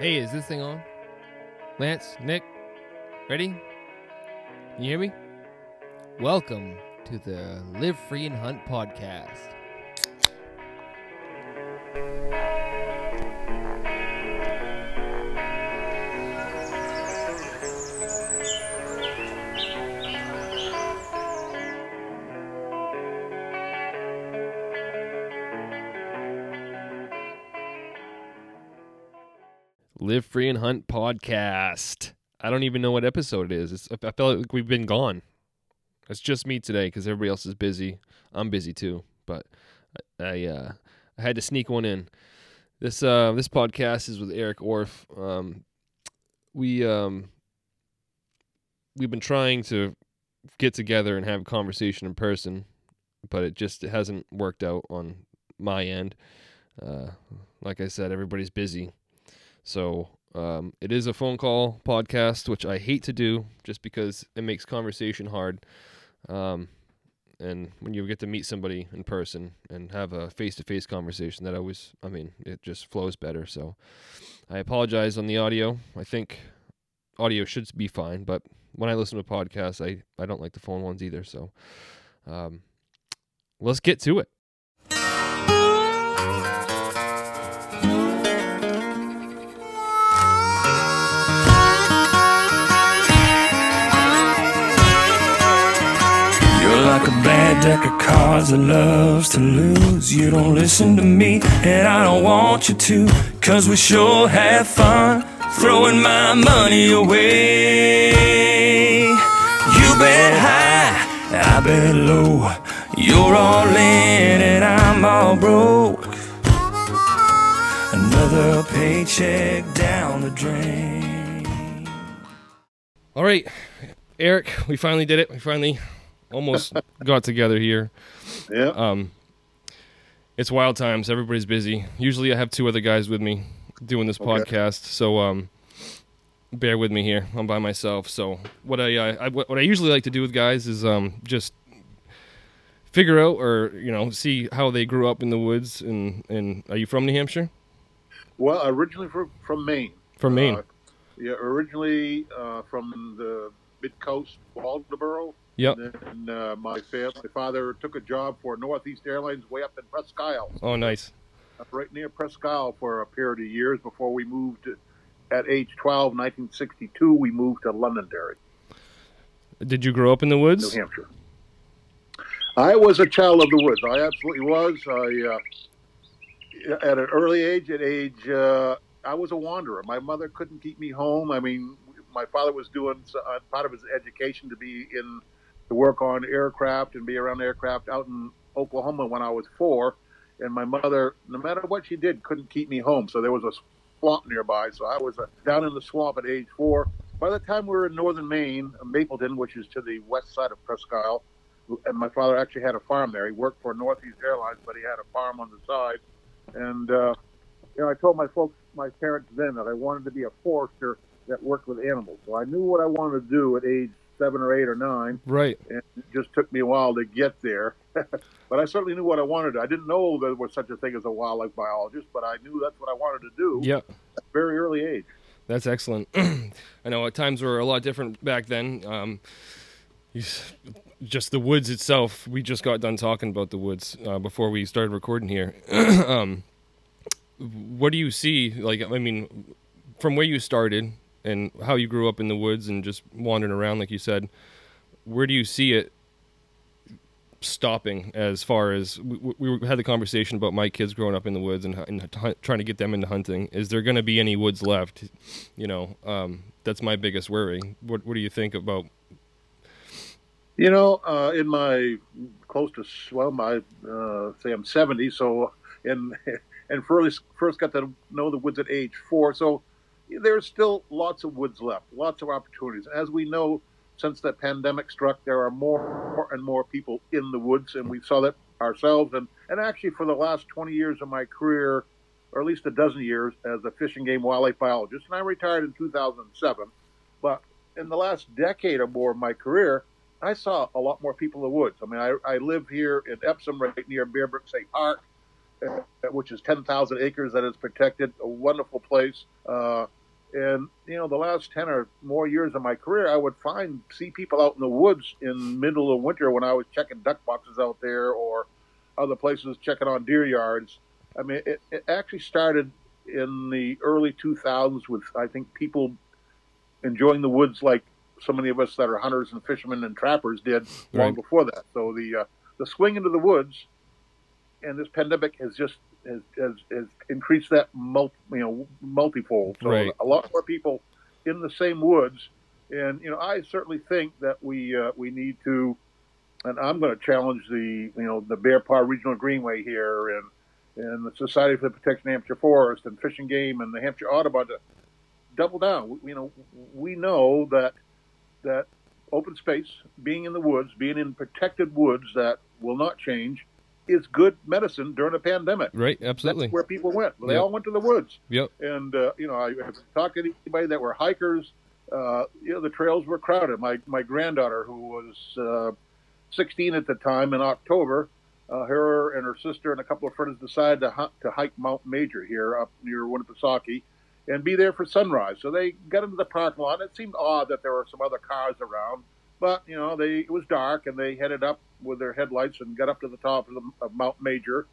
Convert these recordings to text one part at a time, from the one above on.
Hey, is this thing on? Lance, Nick, ready? Can you hear me? Welcome to the Live Free and Hunt podcast. Live Free and Hunt podcast. I don't even know what episode it is. It's, I feel like we've been gone. It's just me today because everybody else is busy. I'm busy too, but I I, uh, I had to sneak one in. This uh, this podcast is with Eric Orff. Um, we um, we've been trying to get together and have a conversation in person, but it just hasn't worked out on my end. Uh, like I said, everybody's busy. So um, it is a phone call podcast, which I hate to do just because it makes conversation hard. Um, and when you get to meet somebody in person and have a face to face conversation, that always, I mean, it just flows better. So I apologize on the audio. I think audio should be fine, but when I listen to podcasts, I, I don't like the phone ones either. So um, let's get to it. Deck of cards that loves to lose. You don't listen to me, and I don't want you to. Cause we sure have fun throwing my money away. You bet high, I bet low. You're all in, and I'm all broke. Another paycheck down the drain. All right, Eric, we finally did it. We finally almost got together here. Yeah. Um, it's wild times. Everybody's busy. Usually, I have two other guys with me doing this Okay. podcast. So, um, bear with me here. I'm by myself. So, what I, uh, I what I usually like to do with guys is um, just figure out or you know see how they grew up in the woods. And and are you from New Hampshire? well, originally from from Maine. From Maine. Uh, yeah, originally uh, from the mid coast, Waldoboro. Yep. And uh, my fam- my father took a job for Northeast Airlines way up in Presque Isle, Oh, nice. up right near Presque Isle for a period of years before we moved. At age 12, 1962, we moved to Londonderry, Did you grow up in the woods? New? Hampshire. I was a child of the woods. I absolutely was. I uh, at an early age, at age, uh, I was a wanderer. My mother couldn't keep me home. I mean, my father was doing uh, part of his education to be in to work on aircraft and be around aircraft out in Oklahoma when I was four. And my mother, no matter what she did, couldn't keep me home. So there was a swamp nearby. So I was uh, down in the swamp at age four. By the time we were in northern Maine, Mapleton, which is to the west side of Presque Isle, and my father actually had a farm there. He worked for Northeast Airlines, but he had a farm on the side. And uh, you know, I told my folks, my parents then, that I wanted to be a forester that worked with animals. So I knew what I wanted to do at age seven or eight or nine, Right. and it just took me a while to get there. but I certainly knew what I wanted. to. I didn't know there was such a thing as a wildlife biologist, but I knew that's what I wanted to do Yep. at a very early age. That's excellent. I know at times were a lot different back then. Um, just the woods itself. We just got done talking about the woods uh, before we started recording here. um, what do you see? Like, I mean, from where you started and how you grew up in the woods and just wandering around, like you said, where do you see it stopping as far as we, we had the conversation about my kids growing up in the woods and, and trying to get them into hunting is there going to be any woods left you know um, that's my biggest worry what, what do you think about You know, uh, in my close to well, my uh, say I'm 70, so and and first first got to know the woods at age four. So there's still lots of woods left, lots of opportunities. As we know, since the pandemic struck, there are more and more people in the woods, and we saw that ourselves. And and actually, for the last 20 years of my career, or at least a dozen years, as a fish and game wildlife biologist, and I retired in 2007. But in the last decade or more of my career, I saw a lot more people in the woods. I mean, I, I live here in Epsom, right near Bear Brook State Park, uh, which is 10,000 acres that is protected, a wonderful place. Uh, and you know, the last 10 or more years of my career, I would find see people out in the woods in middle of winter when I was checking duck boxes out there or other places checking on deer yards. I mean, it, it actually started in the early 2000s with I think people enjoying the woods like so many of us that are hunters and fishermen and trappers did long before that. So the uh, the swing into the woods and this pandemic has just has, has, has increased that multi, you know multifold. So Right. a lot more people in the same woods, and you know I certainly think that we uh, we need to, and I'm going to challenge the you know the Bear Paw Regional Greenway here and and the Society for the Protection of Hampshire Forest and Fish and Game and the Hampshire Audubon to double down. We, you know we know that that open space, being in the woods, being in protected woods that will not change, is good medicine during a pandemic. Right. Absolutely. That's where people went. They Yep. all went to the woods. Yep. And uh, you know, I, I've talked to anybody that were hikers. Uh, you know, the trails were crowded. My my granddaughter, who was uh, 16 at the time, in October, uh, her and her sister and a couple of friends decided to hunt, to hike Mount Major here up near Winnipesaukee, and be there for sunrise. So they got into the parking lot. It seemed odd that there were some other cars around, but you know, they it was dark and they headed up with their headlights and got up to the top of, the, of Mount Major.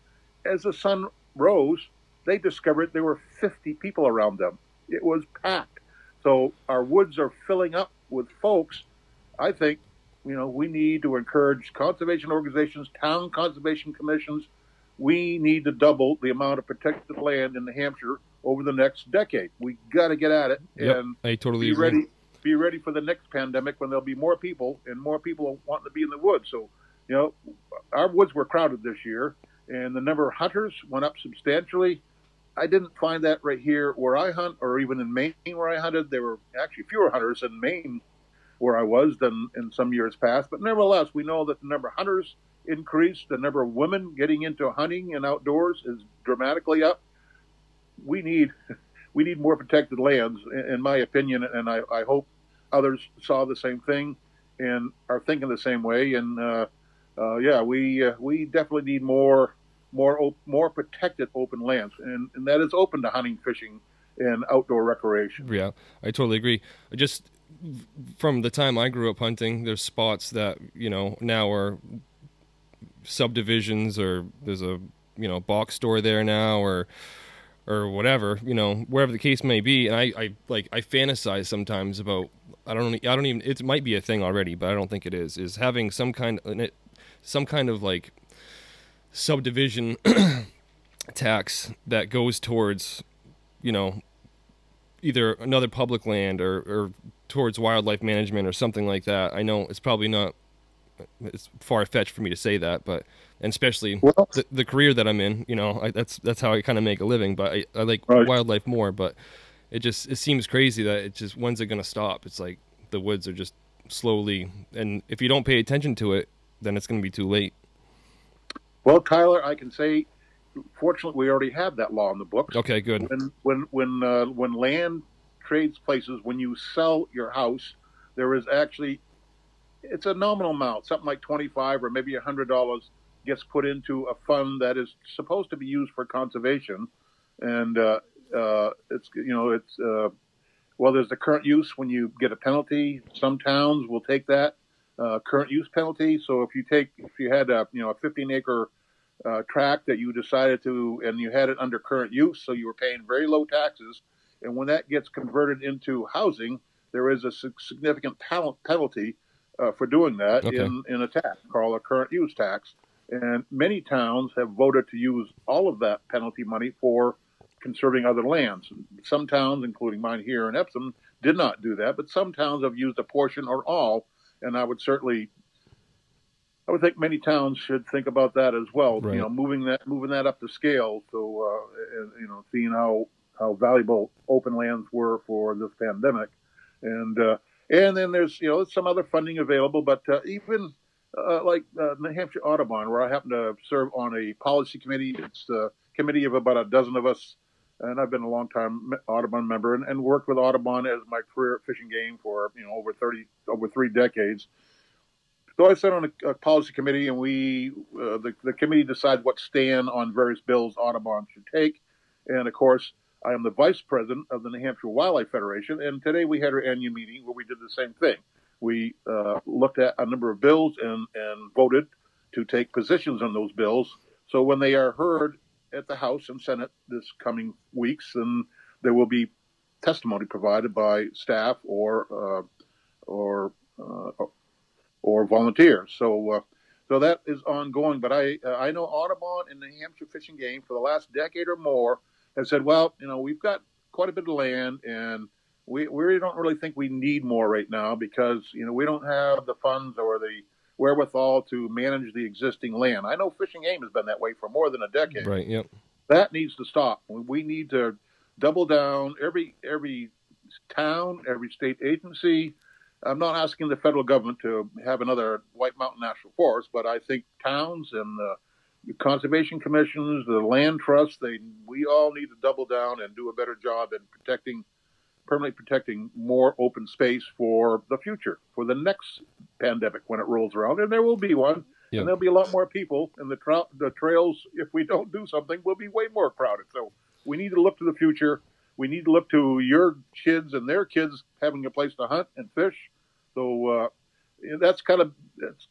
As the sun rose, they discovered there were 50 people around them. It was packed. So our woods are filling up with folks. I think, you know, we need to encourage conservation organizations, town conservation commissions. We need to double the amount of protected land in New Hampshire over the next decade. We got to get at it Yep. and I totally be agree. ready. Be ready for the next pandemic when there'll be more people and more people wanting to be in the woods. So, you know, our woods were crowded this year, and the number of hunters went up substantially. I didn't find that right here where I hunt, or even in Maine where I hunted. There were actually fewer hunters in Maine where I was than in some years past. But nevertheless, we know that the number of hunters increased. The number of women getting into hunting and outdoors is dramatically up. We need we need more protected lands, in my opinion, and I, I hope others saw the same thing and are thinking the same way. And uh, uh, yeah, we uh, we definitely need more more op- more protected open lands, and, and that is open to hunting, fishing, and outdoor recreation. Yeah, I totally agree. Just from the time I grew up hunting, there's spots that you know now are subdivisions, or there's a you know box store there now, or or whatever, you know, wherever the case may be. And I, I like I fantasize sometimes about I don't I don't even it might be a thing already, but I don't think it is. Is having some kind of some kind of like subdivision tax that goes towards you know either another public land or, or towards wildlife management or something like that. I know it's probably not it's far fetched for me to say that, but and especially Well- the, the career that I'm in, you know, I, that's that's how I kind of make a living. But I, I like Right. wildlife more. But it just it seems crazy that it just when's it gonna stop? It's like the woods are just slowly, and if you don't pay attention to it, then it's gonna be too late. Well, Tyler, I can say, fortunately, we already have that law in the books. Okay, good. When when when uh, when land trades places, when you sell your house, there is actually it's a nominal amount, something like twenty five or maybe a hundred dollars gets put into a fund that is supposed to be used for conservation, and uh, uh, it's you know it's uh, well there's the current use when you get a penalty. Some towns will take that uh, current use penalty. So if you take if you had a you know a 15 acre uh, tract that you decided to and you had it under current use, so you were paying very low taxes, and when that gets converted into housing, there is a significant penalty uh, for doing that Okay. in, in a tax called a current use tax. And many towns have voted to use all of that penalty money for conserving other lands. Some towns, including mine here in Epsom, did not do that, but some towns have used a portion or all. And I would certainly, I would think many towns should think about that as well. Right. You know, moving that moving that up to scale. So uh, and, you know, seeing how how valuable open lands were for this pandemic, and uh, and then there's you know some other funding available, but uh, even uh, like uh, New Hampshire Audubon, where I happen to serve on a policy committee. It's a committee of about a dozen of us, and I've been a long time Audubon member and, and worked with Audubon as my career Fish and Game for you know over thirty over three decades. So I sit on a, a policy committee, and we uh, the the committee decides what stand on various bills Audubon should take. And of course, I am the vice president of the New Hampshire Wildlife Federation. And today we had our annual meeting where we did the same thing. We uh, looked at a number of bills and and voted to take positions on those bills. So when they are heard at the House and Senate this coming weeks, then there will be testimony provided by staff or uh, or uh, or volunteers. So uh, so that is ongoing. But I uh, I know Audubon and the Hampshire Fish and Game for the last decade or more have said, well, you know, we've got quite a bit of land and we, we don't really think we need more right now because you know we don't have the funds or the wherewithal to manage the existing land. I know Fish and Game has been that way for more than a decade. Right. Yep. That needs to stop. We need to double down. Every every town, every state agency. I'm not asking the federal government to have another White Mountain National Forest, but I think towns and the conservation commissions, the land trusts, they we all need to double down and do a better job in protecting permanently protecting more open space for the future, for the next pandemic when it rolls around, and there will be one. Yep. And there'll be a lot more people, and the, tra- the trails, if we don't do something, will be way more crowded. So we need to look to the future. We need to look to your kids and their kids having a place to hunt and fish. So uh, that's kind of that's,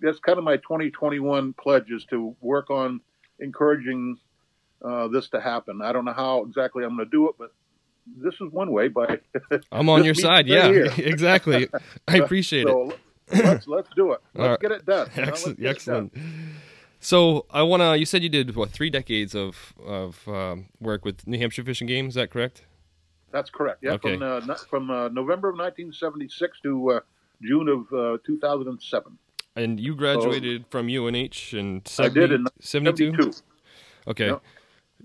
that's kind of my 2021 pledge is to work on encouraging uh, this to happen. I don't know how exactly I'm going to do it, but this is one way. By I'm on your side. Right yeah, exactly. I appreciate so, it. let's let's do it. Let's right. get it done. Excellent. Excellent. So I want to. You said you did what three decades of of um, work with New Hampshire Fish and Game. Is that correct? That's correct. Yeah, okay. from uh, from uh, November of 1976 to uh, June of uh, 2007. And you graduated so, from UNH in 70, I did in 72. 72. Okay, yep.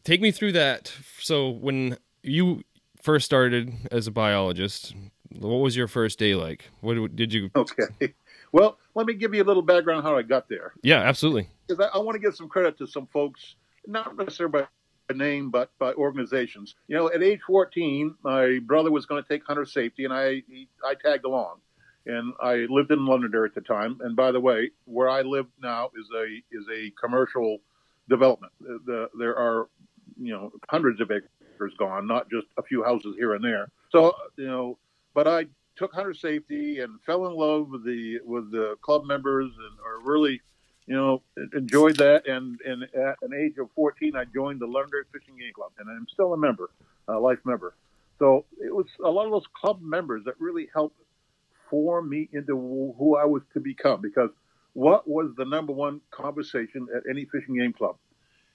take me through that. So when you first started as a biologist, what was your first day like? What did you? Okay. Well, let me give you a little background how I got there. Yeah, absolutely. Because I, I want to give some credit to some folks, not necessarily by name, but by organizations. You know, at age 14, my brother was going to take hunter safety, and I he, I tagged along. And I lived in Londonderry at the time. And by the way, where I live now is a is a commercial development. The, there are you know hundreds of acres gone, not just a few houses here and there. So you know, but I took hunter safety and fell in love with the with the club members and or really you know enjoyed that. And and at an age of 14 i joined the londonderry fish and game club and i'm still a member a life member. So it was a lot of those club members that really helped form me into who i was to become because what was the number one conversation at any fish and game club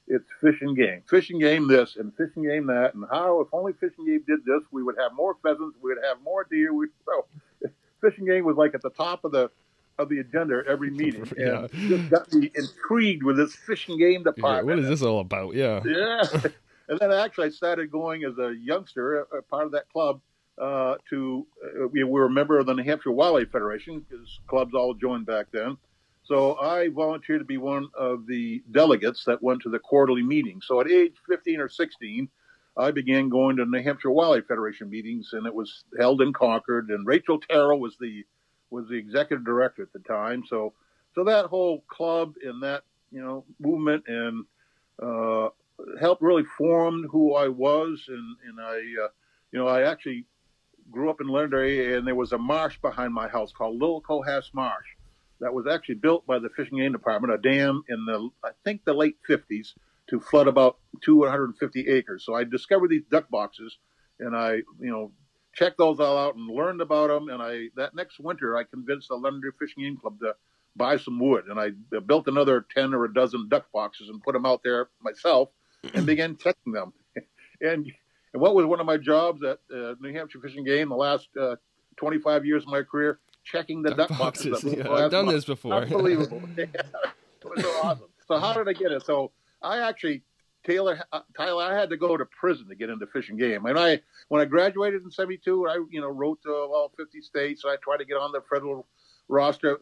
it's fish and game, fish and game this and fish and game that, and how if only fish and game did this, we would have more pheasants, we would have more deer. We so fish and game was like at the top of the of the agenda every meeting, and yeah. just got me intrigued with this fish and game department. Yeah, what is this all about? Yeah, yeah. and then actually, I started going as a youngster, a, a part of that club. Uh, to uh, we were a member of the New Hampshire Wildlife Federation because clubs all joined back then so I volunteered to be one of the delegates that went to the quarterly meeting. So at age 15 or 16, I began going to New Hampshire Wildlife Federation meetings, and it was held in Concord. And Rachel Terrell was the was the executive director at the time. So so that whole club and that you know movement and uh, helped really form who I was. And and I uh, you know I actually grew up in Londonderry, and there was a marsh behind my house called Little Cohas Marsh that was actually built by the Fish and Game Department, a dam in the, I think, the late 50s to flood about 250 acres. So I discovered these duck boxes and I, you know, checked those all out and learned about them. And I, that next winter, I convinced the Londonderry Fish and Game Club to buy some wood. And I built another 10 or a dozen duck boxes and put them out there myself and began checking them. and, and what was one of my jobs at uh, New Hampshire Fish and Game the last uh, 25 years of my career checking the duck, duck boxes. boxes. Yeah, I've done month. this before. Unbelievable. it was so awesome. So how did I get it? So I actually Taylor uh, Tyler, I had to go to prison to get into fish and game. And I, when I graduated in '72, I you know wrote to all 50 states. And I tried to get on the federal roster.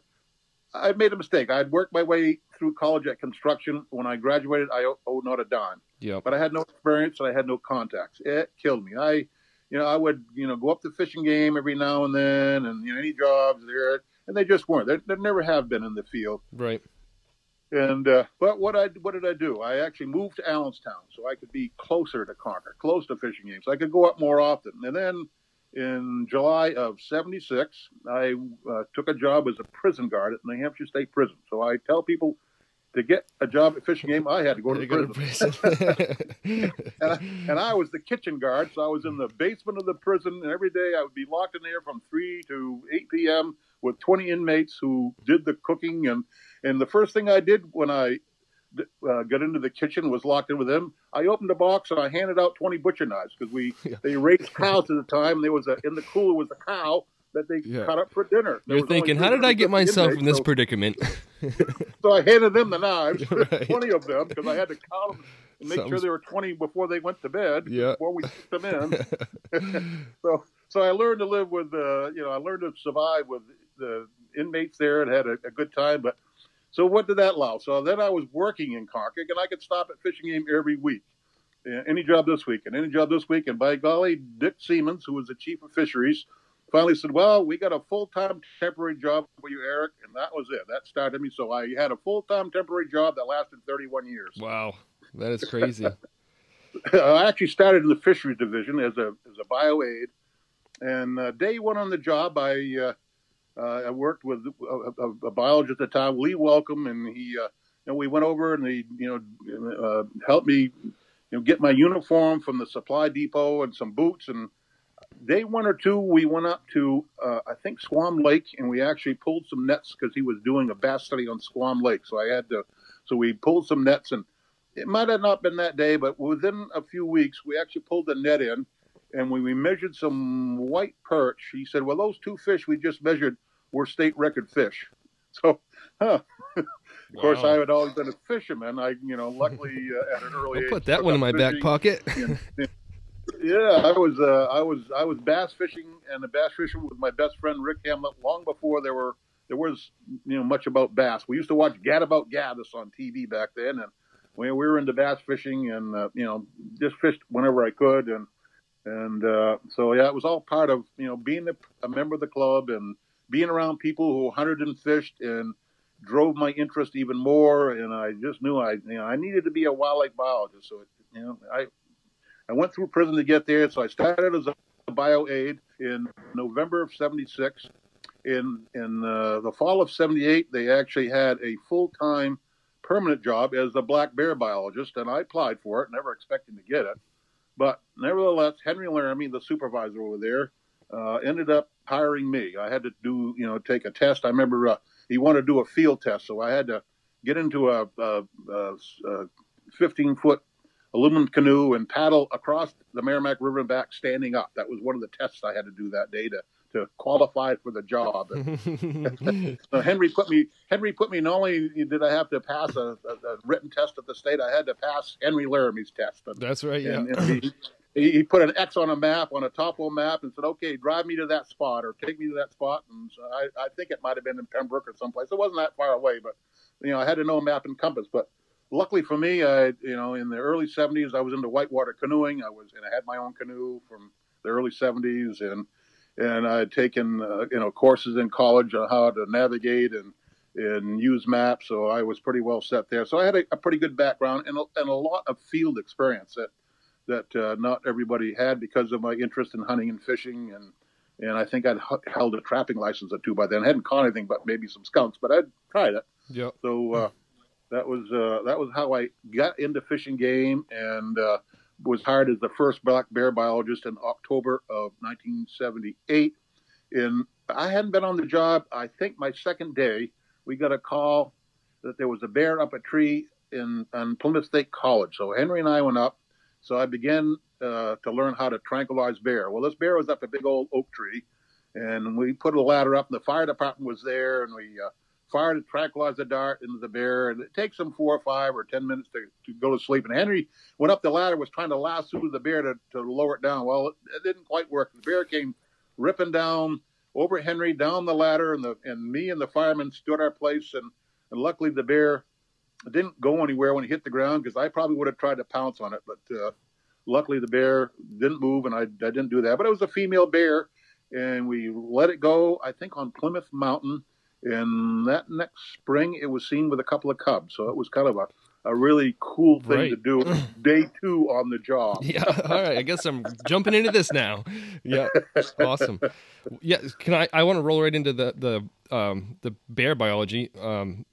I made a mistake. I had worked my way through college at construction. When I graduated, I owed not a dime. Yeah. But I had no experience and I had no contacts. It killed me. I you know, I would, you know, go up to fish and game every now and then, and you know, any jobs there. and they just weren't. They, they never have been in the field. Right. And uh, but what I what did I do? I actually moved to Allenstown so I could be closer to Concord, close to fish and games. I could go up more often. And then in July of '76, I uh, took a job as a prison guard at New Hampshire State Prison. So I tell people to get a job at fish and game, I had to go to, Gotta prison. to prison. and, I, and I was the kitchen guard, so I was in the basement of the prison, and every day I would be locked in there from 3 to 8 p.m. with 20 inmates who did the cooking. And, and the first thing I did when I uh, got into the kitchen was locked in with them. I opened a box and I handed out 20 butcher knives because we Yeah. they raised cows at the time. And there was a in the cooler was a cow that they Yeah. cut up for dinner. There You're thinking, how did I get myself in this so- predicament? so I handed them the knives, Right. 20 of them, because I had to count them and make sure there were 20 before they went to bed, Yeah. before we took them in. so, so I learned to live with, uh, you know, I learned to survive with the inmates there and had a, a good time. But so what did that allow? So then I was working in Concord, and I could stop at fish and game every week. Any job this week, and any job this week. And by golly, Dick Siemens, who was the chief of fisheries, finally said, "Well, we got a full-time temporary job for you, Eric," and that was it. That started me. So I had a full-time temporary job that lasted 31 years. wow, that is crazy. I actually started in the fisheries division as a as a bio aid, and uh, day one on the job, I uh, uh, I worked with a, a, a biologist at the time, Lee Welcome, and he uh, and we went over and he you know uh, helped me you know get my uniform from the supply depot and some boots and. Day one or two, we went up to uh, I think Squam Lake, and we actually pulled some nets because he was doing a bass study on Squam Lake. So I had to, so we pulled some nets, and it might have not been that day, but within a few weeks, we actually pulled the net in, and when we measured some white perch, he said, "Well, those two fish we just measured were state record fish." So, huh. of course, Wow. I had always been a fisherman. I, you know, luckily uh, at an early I'll age, put that one in my back pocket. Yeah, I was, uh, I was, I was bass fishing, and the bass fishing with my best friend Rick Hamlet long before there were there was you know much about bass. We used to watch Gadabout Gaddis on TV back then, and we, we were into bass fishing, and uh, you know just fished whenever I could, and and uh, so yeah, it was all part of you know being a, a member of the club and being around people who hunted and fished and drove my interest even more, and I just knew I you know I needed to be a wildlife biologist, so it, you know I I went through prison to get there, so I started as a bio aid in November of '76. In in uh, the fall of '78, they actually had a full time permanent job as a black bear biologist, and I applied for it, never expecting to get it. But nevertheless, Henry Laramie, the supervisor over there, uh, ended up hiring me. I had to do, you know, take a test. I remember uh, he wanted to do a field test, so I had to get into a, a 15 foot aluminum canoe and paddle across the Merrimack River and back standing up. That was one of the tests I had to do that day to, to qualify for the job. So Henry put me Henry put me not only did I have to pass a, a, a written test at the state, I had to pass Henry Laramie's test. And, That's right. Yeah. and, and he, he put an X on a map on a topo map and said, "Okay, drive me to that spot or take me to that spot." And so I, I think it might have been in Pembroke or someplace. It wasn't that far away, but you know I had to know a map and compass. But luckily for me, I you know in the early '70s I was into whitewater canoeing. I was and I had my own canoe from the early '70s, and and I had taken uh, you know courses in college on how to navigate and and use maps. So I was pretty well set there. So I had a, a pretty good background and a, and a lot of field experience that that uh, not everybody had because of my interest in hunting and fishing and and I think I'd h- held a trapping license or two by then. I hadn't caught anything but maybe some skunks, but I'd tried it. Yeah. So uh, that was uh, that was how I got into fish and game and uh, was hired as the first black bear biologist in October of 1978. In I hadn't been on the job. I think my second day, we got a call that there was a bear up a tree in on Plymouth State College. So Henry and I went up. So I began uh, to learn how to tranquilize bear. Well, this bear was up a big old oak tree, and we put a ladder up, and the fire department was there, and we uh, fired a tranquilizer dart into the bear. And it takes them four or five or ten minutes to, to go to sleep. And Henry went up the ladder, was trying to lasso the bear to, to lower it down. Well, it, it didn't quite work. The bear came ripping down over Henry down the ladder, and the and me and the fireman stood our place, and, and luckily the bear didn't go anywhere when he hit the ground because I probably would have tried to pounce on it, but uh, luckily the bear didn't move, and I, I didn't do that. But it was a female bear, and we let it go. I think on Plymouth Mountain, And that next spring, it was seen with a couple of cubs. So it was kind of a, a really cool thing Right. to do. Day two on the job. Yeah. All right. I guess I'm jumping into this now. Yeah. Awesome. Yeah. Can I? I want to roll right into the the um the bear biology. Um,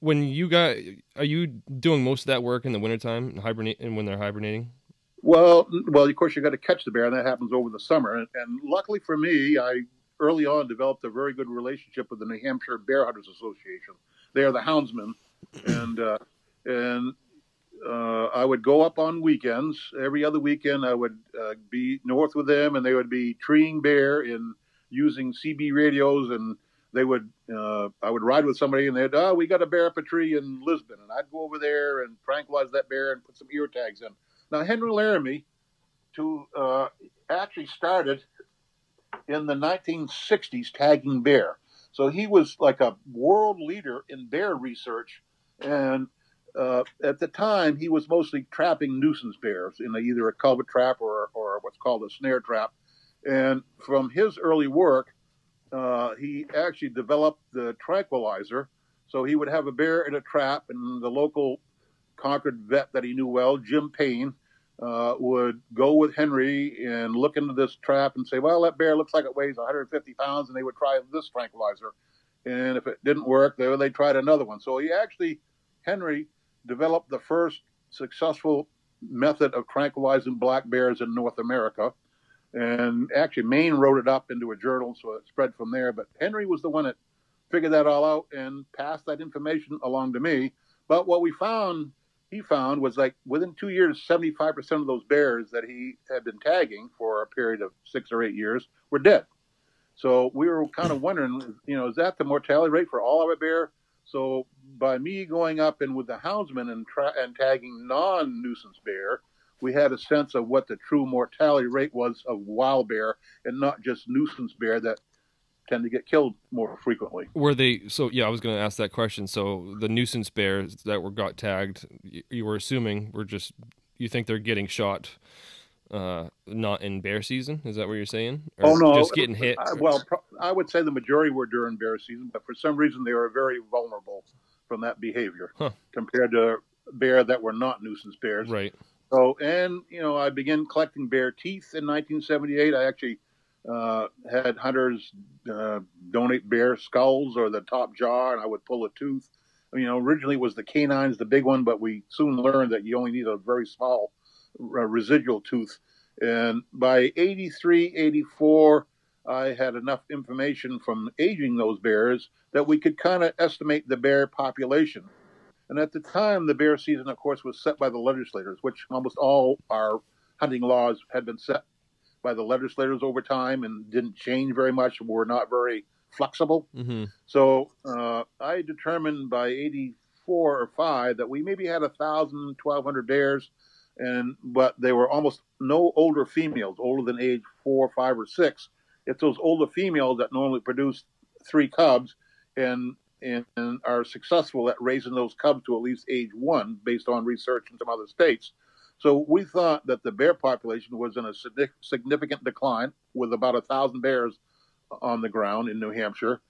when you got, are you doing most of that work in the wintertime, and hibernate, and when they're hibernating? Well, well, of course, you got to catch the bear, and that happens over the summer. And, and luckily for me, I early on developed a very good relationship with the New Hampshire Bear Hunters Association. They are the houndsmen, and uh, and uh, I would go up on weekends. Every other weekend, I would uh, be north with them, and they would be treeing bear and using CB radios, and they would. Uh, I would ride with somebody, and they'd, oh, we got a bear up a tree in Lisbon, and I'd go over there and tranquilize that bear and put some ear tags in. Now, Henry Laramie, to uh, actually started in the 1960s tagging bear. So he was like a world leader in bear research, and uh, at the time he was mostly trapping nuisance bears in either a culvert trap or, or what's called a snare trap. And from his early work, uh, he actually developed the tranquilizer. So he would have a bear in a trap, and the local Concord vet that he knew well, Jim Payne, uh, would go with Henry and look into this trap and say, "Well, that bear looks like it weighs 150 pounds," and they would try this tranquilizer. And if it didn't work, they they tried another one. So he actually, Henry, developed the first successful method of tranquilizing black bears in North America. And actually, Maine wrote it up into a journal, so it spread from there. But Henry was the one that figured that all out and passed that information along to me. But what we found he found was like within two years, 75% of those bears that he had been tagging for a period of six or eight years were dead. So we were kind of wondering, you know, is that the mortality rate for all of a bear? So by me going up and with the houndsman and, tra- and tagging non-nuisance bear, we had a sense of what the true mortality rate was of wild bear and not just nuisance bear that tend to get killed more frequently. Were they? So yeah, I was going to ask that question. So the nuisance bears that were got tagged, y- you were assuming were just you think they're getting shot, uh, not in bear season? Is that what you're saying? Or Oh no, just getting hit. I, well, pro- I would say the majority were during bear season, but for some reason they were very vulnerable from that behavior Huh. compared to bear that were not nuisance bears. right. So, and you know, I began collecting bear teeth in 1978. I actually uh, had hunters uh, donate bear skulls or the top jaw, and I would pull a tooth. You know, originally it was the canines, the big one, but we soon learned that you only need a very small uh, residual tooth. And by 83, 84, I had enough information from aging those bears that we could kind of estimate the bear population. And at the time, the bear season, of course, was set by the legislators, which almost all our hunting laws had been set by the legislators over time and didn't change very much, were not very flexible. hmm So uh, I determined by 84 or 5 that we maybe had 1,000, 1,200 bears, and but they were almost no older females, older than age 4, 5, or 6. It's those older females that normally produce three cubs and, and, and are successful at raising those cubs to at least age 1 based on research in some other states. So we thought that the bear population was in a significant decline with about a thousand bears on the ground in New Hampshire.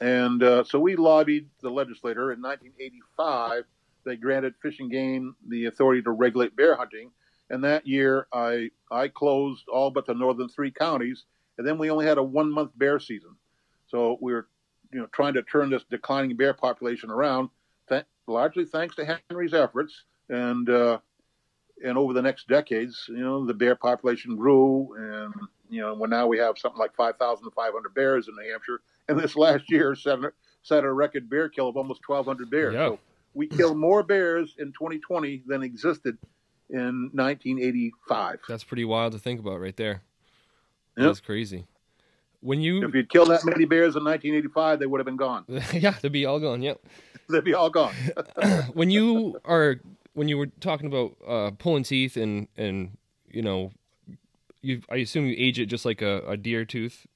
And uh, so we lobbied the legislator in 1985. They granted Fish and Game the authority to regulate bear hunting. And that year, I I closed all but the northern three counties, and then we only had a one month bear season. So we were, you know, trying to turn this declining bear population around, th- largely thanks to Henry's efforts. And uh, and over the next decades, you know, the bear population grew, and you know, when now we have something like 5,500 bears in New Hampshire, and this last year set a, set a record bear kill of almost 1,200 bears. Yeah. So we killed more bears in 2020 than existed in 1985. That's pretty wild to think about, right there. Yep. That's crazy. When you, If you'd killed that many bears in 1985, they would have been gone. yeah, they'd be all gone. Yep. They'd be all gone. when you are when you were talking about uh, pulling teeth and and you know you I assume you age it just like a, a deer tooth.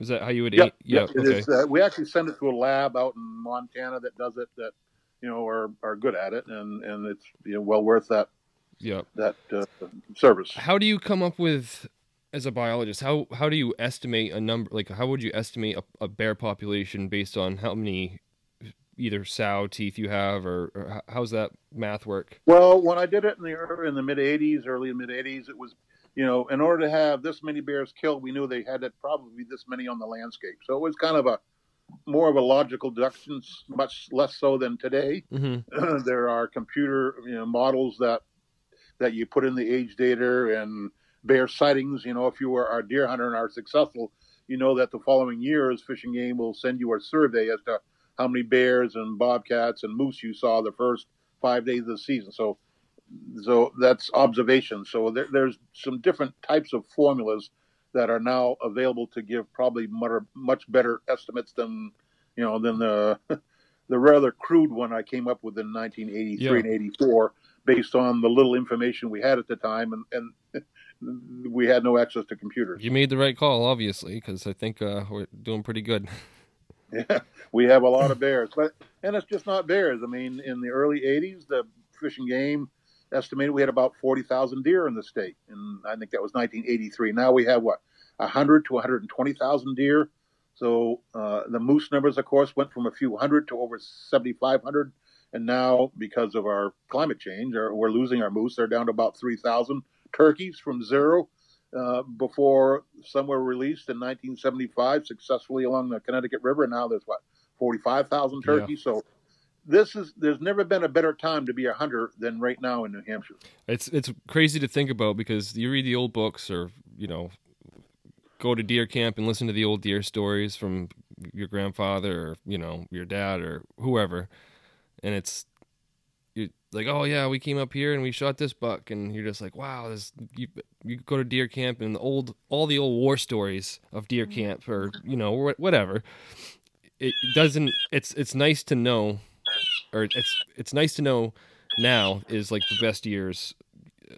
Is that how you would Yeah, age? Yeah. It Okay. is, uh, we actually send it to a lab out in Montana that does it. That you know are are good at it, and and it's you know well worth that Yeah. that uh, service. How do you come up with as a biologist, how how do you estimate a number? Like, how would you estimate a, a bear population based on how many either sow teeth you have, or, or how's that math work? Well, when I did it in the in the mid '80s, early mid '80s, it was, you know, in order to have this many bears killed, we knew they had to probably be this many on the landscape. So it was kind of a more of a logical deduction, much less so than today. Mm-hmm. there are computer you know, models that that you put in the age data and bear sightings. You know, if you were a deer hunter and are successful, you know that the following years, Fish and Game will send you a survey as to how many bears and bobcats and moose you saw the first five days of the season. So, so that's observation. So there, there's some different types of formulas that are now available to give probably much, better estimates than you know than the the rather crude one I came up with in 1983 Yeah. and 84 based on the little information we had at the time and, and we had no access to computers. You made the right call, obviously, because I think uh, we're doing pretty good. Yeah, we have a lot of bears, but and it's just not bears. I mean, in the early '80s, the Fish and Game estimated we had about 40,000 deer in the state, and I think that was 1983. Now we have what 100 to 120,000 deer. So uh, the moose numbers, of course, went from a few hundred to over 7,500, and now because of our climate change, we're losing our moose. They're down to about 3,000 turkeys from zero. Uh, before some were released in 1975 successfully along the Connecticut River. Now there's what 45,000 Yeah. turkeys. So this is there's never been a better time to be a hunter than right now in New Hampshire. It's it's crazy to think about because you read the old books or you know go to deer camp and listen to the old deer stories from your grandfather or you know your dad or whoever, and it's like oh yeah we came up here and we shot this buck and you're just like wow this you you go to deer camp and the old all the old war stories of deer mm-hmm. camp or you know wh- whatever it doesn't it's it's nice to know or it's it's nice to know now is like the best years uh,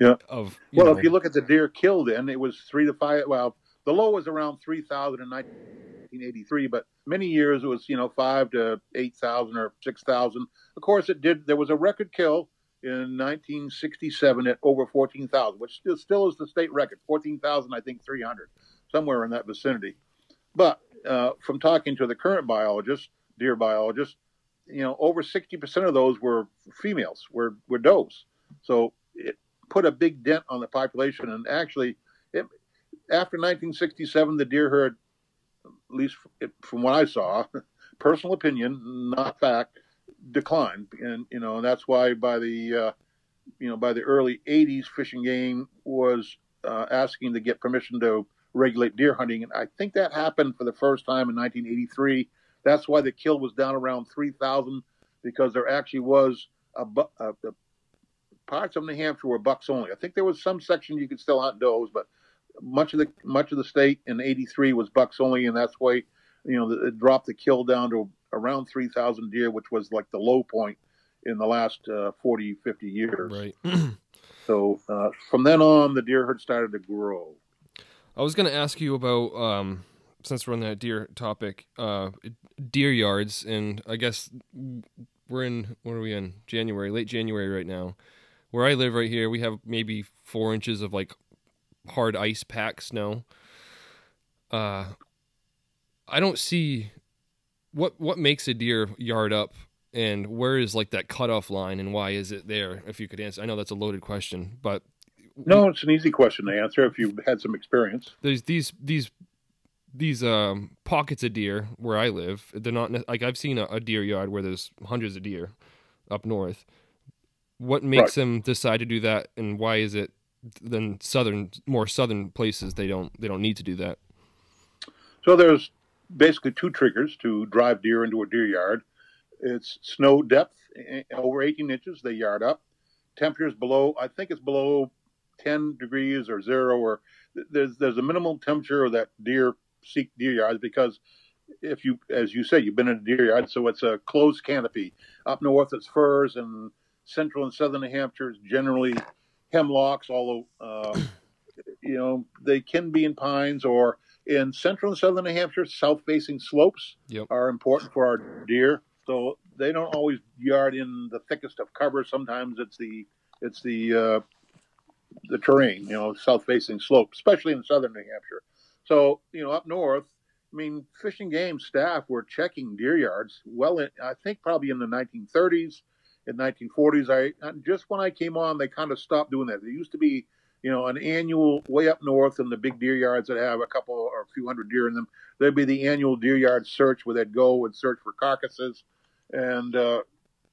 Yeah. of you Well, know, if you look at the deer killed, in it was three to five. Well, the low was around 3,000 in 1983, but many years it was you know five to 8,000 or 6,000. Of course, it did. There was a record kill in 1967 at over 14,000, which still, still is the state record, 14,000, I think 300, somewhere in that vicinity. But uh, from talking to the current biologists, deer biologists, you know, over 60% of those were females, were were does. So it put a big dent on the population. And actually, after 1967, the deer herd, at least from what I saw, personal opinion, not fact, declined. And you know, and that's why by the uh, you know by the early 80s, Fish and Game was uh, asking to get permission to regulate deer hunting, and I think that happened for the first time in 1983. That's why the kill was down around 3,000 because there actually was a, bu- a, a parts of New Hampshire were bucks only. I think there was some section you could still hunt does, but much of the much of the state in '83 was bucks only, and that's why you know it dropped the kill down to around 3,000 deer, which was like the low point in the last uh, 40, 50 years. right So uh, from then on, the deer herd started to grow. i was going to ask you about um since we're on that deer topic uh deer yards and i guess we're in what are we in january late january right now where i live right here we have maybe four inches of like hard ice pack snow uh i don't see what what makes a deer yard up and where is like that cutoff line and why is it there if you could answer i know that's a loaded question but No, it's an easy question to answer if you've had some experience. there's these these these um pockets of deer where I live. They're not like I've seen a, a deer yard where there's hundreds of deer up north. What makes them decide to do that, and why is it then southern more southern places they don't they don't need to do that? So there's basically two triggers to drive deer into a deer yard. It's snow depth eh, over 18 inches, they yard up. Temperatures below, I think it's below 10 degrees or zero, or there's there's a minimum temperature that deer seek deer yards because if you, as you say, you've been in a deer yard, so it's a closed canopy. Up north, it's firs, and central and southern New Hampshire is generally hemlocks, although uh, you know they can be in pines or in central and southern New Hampshire, south-facing slopes Yep. are important for our deer. So they don't always yard in the thickest of cover. Sometimes it's the it's the uh, the terrain, you know, south facing slope, especially in southern New Hampshire. So, you know, up north, I mean, Fish and Game staff were checking deer yards well, in, I think probably in the 1930s, in 1940s. I just when I came on, they kind of stopped doing that. There used to be, you know, an annual way up north in the big deer yards that have a couple or a few hundred deer in them. There'd be the annual deer yard search where they'd go and search for carcasses and uh,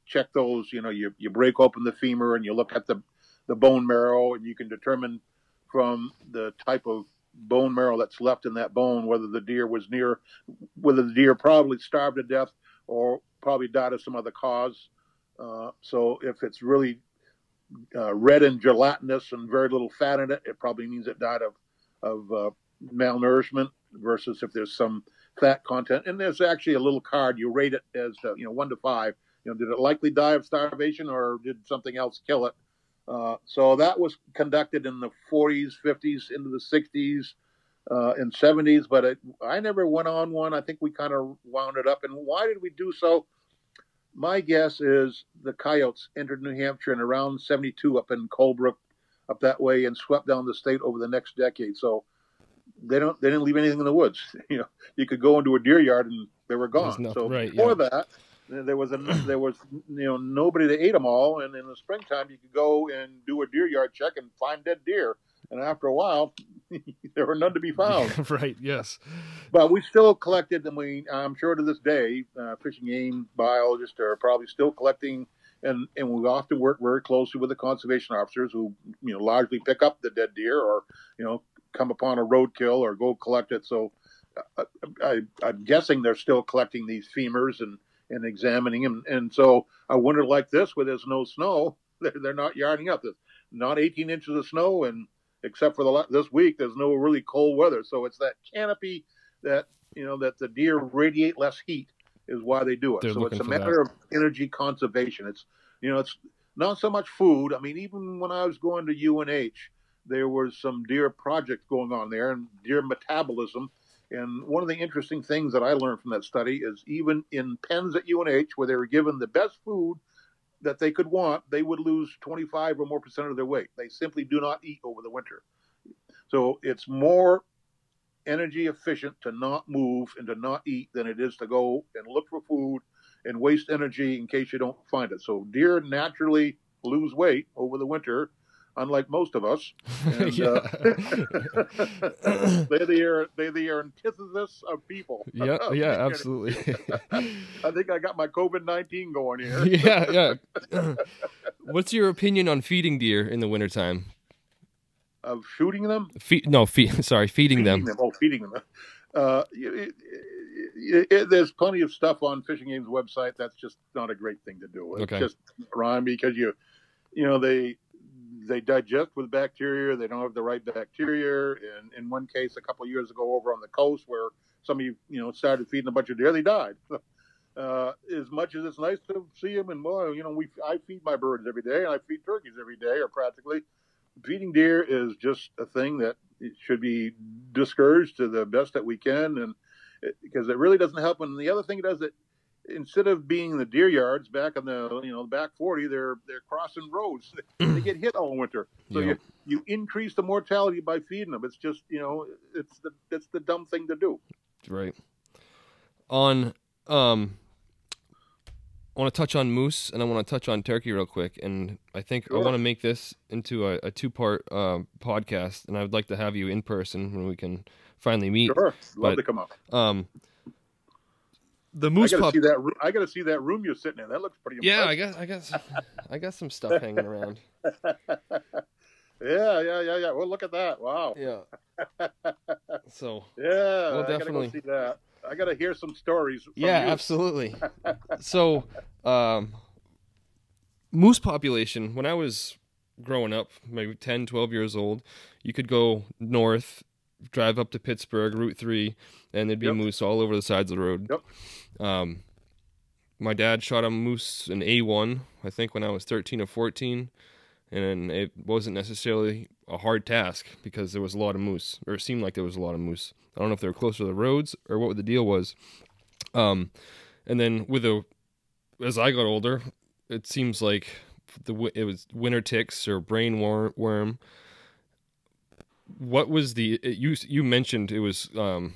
check those. You know, you you break open the femur and you look at the the bone marrow, and you can determine from the type of bone marrow that's left in that bone whether the deer was near, whether the deer probably starved to death or probably died of some other cause. Uh, so if it's really uh, red and gelatinous and very little fat in it, it probably means it died of of uh, malnourishment. Versus if there's some fat content, and there's actually a little card you rate it as uh, you know one to five. You know, did it likely die of starvation or did something else kill it? Uh, so that was conducted in the 40s, 50s, into the 60s, uh, and 70s. But it, I never went on one. I think we kind of wound it up. And why did we do so? My guess is the coyotes entered New Hampshire in around 72 up in Colebrook, up that way, and swept down the state over the next decade. So they don't they didn't leave anything in the woods. You know, you could go into a deer yard and they were gone. No, so right, before yeah. that, there was a there was you know nobody that ate them all. And in the springtime, you could go and do a deer yard check and find dead deer. And after a while, there were none to be found. right. Yes. But we still collected, and we I'm sure to this day, uh, fish and game biologists are probably still collecting. And, and we often work very closely with the conservation officers who, you know, largely pick up the dead deer or, you know, come upon a roadkill or go collect it. So uh, I, I'm guessing they're still collecting these femurs and, and examining them. And so a winter like this, where there's no snow, they're, they're not yarding up. There's not 18 inches of snow, and except for the this week, there's no really cold weather. So it's that canopy that you know that the deer radiate less heat is why they do it. They're so it's a matter of energy conservation. It's you know it's not so much food. I mean, even when I was going to UNH, there was some deer project going on there and deer metabolism. And one of the interesting things that I learned from that study is even in pens at UNH, where they were given the best food that they could want, they would lose 25 or more percent of their weight. They simply do not eat over the winter. So it's more energy efficient to not move and to not eat than it is to go and look for food and waste energy in case you don't find it. So deer naturally lose weight over the winter, unlike most of us. And, yeah. uh, they're the they're the antithesis of people. yeah. Yeah. Absolutely. I think I got my COVID nineteen going here. yeah. Yeah. What's your opinion on feeding deer in the wintertime? Of shooting them, Fe- no, fe- sorry, feeding, them. Oh, feeding them. Uh, it, it, it, there's plenty of stuff on Fish and Game's website. That's just not a great thing to do. It's Okay. just rhyme because you, you know, they they digest with bacteria. They don't have the right bacteria. And in one case, a couple years ago, over on the coast, where somebody you know started feeding a bunch of deer, they died. Uh, as much as it's nice to see them, and well, you know, we I feed my birds every day, and I feed turkeys every day, or practically. Feeding deer is just a thing that it should be discouraged to the best that we can, and it, because it really doesn't help. And the other thing it does it instead of being the deer yards back in the you know the back forty, they're they're crossing roads. they get hit all winter, so Yeah. you you increase the mortality by feeding them. It's just you know it's the it's the dumb thing to do. Right. On um I want to touch on moose and I want to touch on turkey real quick and I think I want to make this into a, a two-part um podcast and I would like to have you in person when we can finally meet. Sure, love but- to come up. Um the I moose gotta pop see that. I gotta see that room you're sitting in. That looks pretty. Yeah, I impressive. guess I guess I got some stuff hanging around. yeah, yeah, yeah, yeah. Well, look at that. Wow. Yeah. So Yeah, I definitely. gotta go see that. I gotta hear some stories. From yeah, you. absolutely. so, um, moose population, when I was growing up, maybe 10, 12 years old, you could go north, drive up to Pittsburg, Route 3, and there'd be Yep. moose all over the sides of the road. Yep. Um, my dad shot a moose in A1, I think, when I was 13 or 14. And it wasn't necessarily a hard task because there was a lot of moose, or it seemed like there was a lot of moose. I don't know if they were close to the roads or what the deal was. Um, and then with the as I got older, it seems like the it was winter ticks or brain wor- worm, what was the you you mentioned it was um,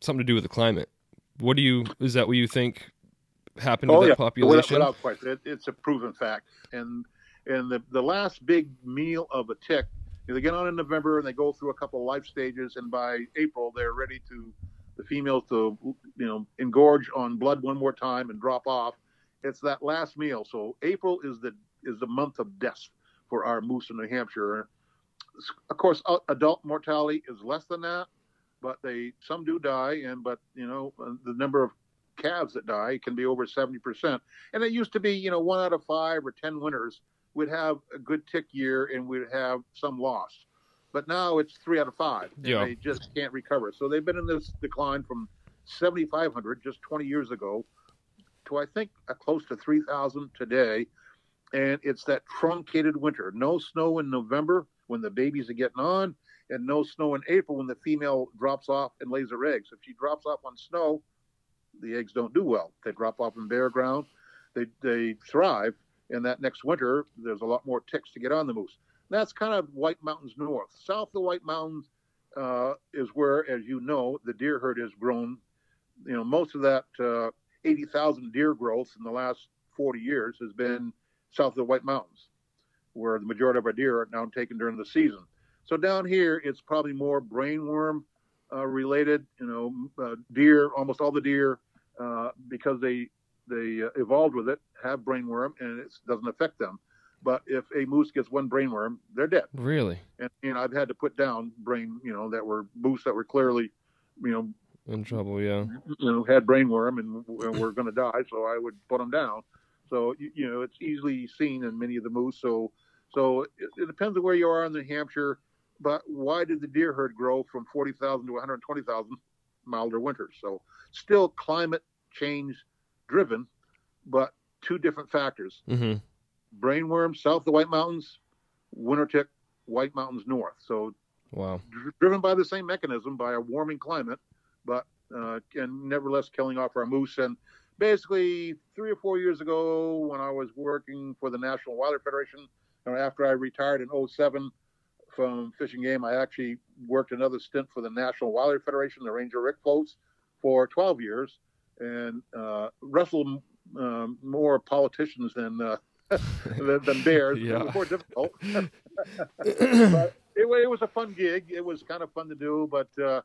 something to do with the climate. What do you is that what you think happened to Oh that yeah, population? without, without question, it, it's a proven fact. And and the the last big meal of a tick, they get on in November and they go through a couple of life stages, and by April they're ready to the females to you know engorge on blood one more time and drop off. It's that last meal. So April is the is the month of death for our moose in New Hampshire. Of course, uh, adult mortality is less than that, but they some do die, and but you know the number of calves that die can be over 70%. And it used to be, you know, one out of five or 10 winners would have a good tick year and we'd have some loss. But now it's three out of five. And Yeah. They just can't recover. So they've been in this decline from 7,500 just 20 years ago to, I think, a close to 3,000 today. And it's that truncated winter. No snow in November when the babies are getting on, and no snow in April when the female drops off and lays her eggs. If she drops off on snow, the eggs don't do well. They drop off in bare ground. They they thrive, and that next winter there's a lot more ticks to get on the moose. That's kind of White Mountains north. South of the White Mountains uh, is where, as you know, the deer herd has grown. You know, most of that uh, 80,000 deer growth in the last 40 years has been south of the White Mountains, where the majority of our deer are now taken during the season. So down here, it's probably more brainworm uh, related. You know, uh, deer, almost all the deer, uh, because they they uh, evolved with it, have brainworm, and it doesn't affect them. But if a moose gets one brainworm, they're dead. really And, and I've had to put down brain, you know, that were moose that were clearly, you know, in trouble? Yeah. you know, had brainworm and were going to die, so I would put them down. So you, you know, it's easily seen in many of the moose. So so it, it depends on where you are in New Hampshire. But why did the deer herd grow from forty thousand to one hundred twenty thousand? Milder winters. So still climate change driven, but two different factors: hmm brainworm south of the White Mountains, winter tick White Mountains north. So Wow. dr- driven by the same mechanism by a warming climate, but uh, and nevertheless killing off our moose. And basically, three or four years ago, when I was working for the National Wildlife Federation, uh, after I retired in 07 from fish and game, I actually worked another stint for the National Wildlife Federation, the Ranger Rick floats, for 12 years, and uh, wrestled um, more politicians than uh, than, than bears. Yeah. It was more difficult but it, it was a fun gig. It was kind of fun to do, but uh,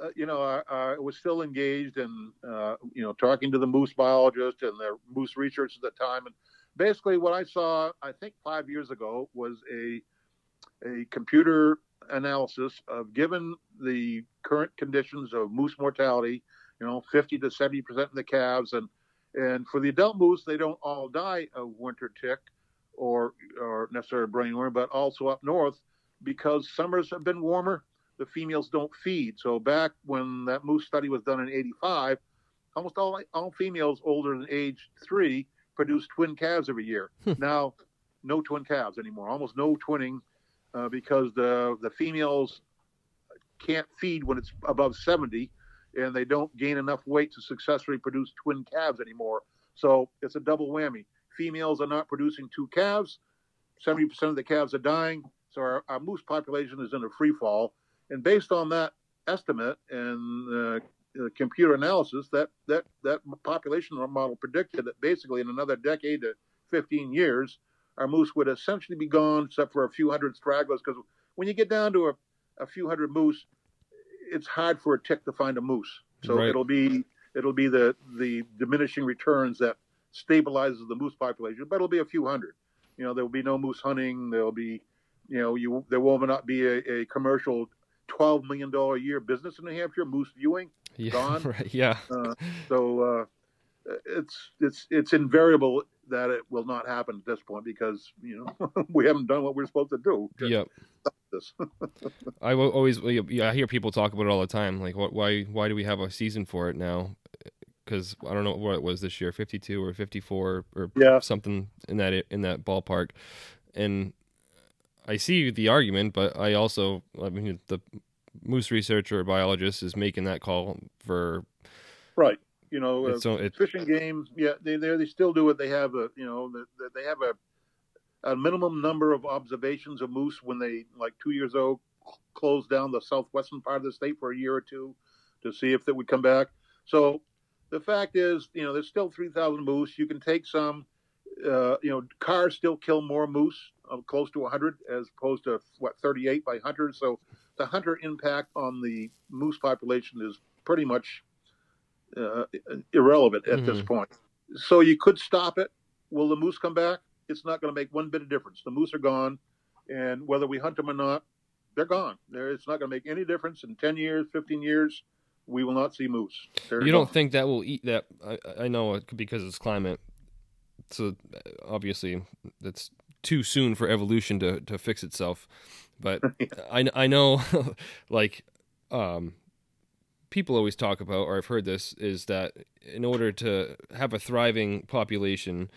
uh, you know, I, I was still engaged in uh, you know talking to the moose biologist and the moose research at the time. And basically, what I saw, I think five years ago, was a a computer analysis of given the current conditions of moose mortality, you know, 50 to 70 percent of the calves, and and for the adult moose, they don't all die of winter tick or or necessarily brainworm, but also up north because summers have been warmer. The females don't feed. So back when that moose study was done in '85, almost all all females older than age three produce twin calves every year. now, no twin calves anymore. Almost no twinning uh, because the the females can't feed when it's above 70, and they don't gain enough weight to successfully produce twin calves anymore. So it's a double whammy females are not producing two calves. 70% of the calves are dying. So our, our moose population is in a free fall. And based on that estimate and uh, uh, computer analysis, that, that, that population model predicted that basically in another decade to 15 years, our moose would essentially be gone, except for a few hundred stragglers. Because when you get down to a, a few hundred moose, it's hard for a tick to find a moose. So Right. it'll be it'll be the the diminishing returns that stabilizes the moose population, but it'll be a few hundred. You know, there will be no moose hunting. There'll be, you know, you there will not be a, a commercial twelve million dollar a year business in New Hampshire moose viewing. Yeah. Gone. Right. Yeah. Uh, so uh, it's it's it's invariable that it will not happen at this point because you know we haven't done what we're supposed to do. to Yep. I will always yeah, I hear people talk about it all the time. Like, what? Why? Why do we have a season for it now? Because I don't know what it was this year, fifty-two or fifty-four or Yeah. something in that in that ballpark. And I see the argument, but I also, I mean, the moose researcher or biologist is making that call for right. You know, uh, its. It, fish and games. Yeah, they they they still do it. They have a you know the, the, they have a a minimum number of observations of moose when they like two years old closed down the southwestern part of the state for a year or two to see if it would come back. So the fact is, you know, there's still 3,000 moose. You can take some. Uh, you know, cars still kill more moose, close to 100, as opposed to what 38 by hunters. So the hunter impact on the moose population is pretty much uh, irrelevant at this Mhm. point. So you could stop it. Will the moose come back? It's not going to make one bit of difference. The moose are gone, and whether we hunt them or not, they're gone. They're, it's not going to make any difference in 10 years, 15 years. We will not see moose. They're You don't gone. think that will eat that? I, I know it because it's climate. So obviously, that's too soon for evolution to, to fix itself. But I, I know, like, um, people always talk about, or I've heard this, is that in order to have a thriving population,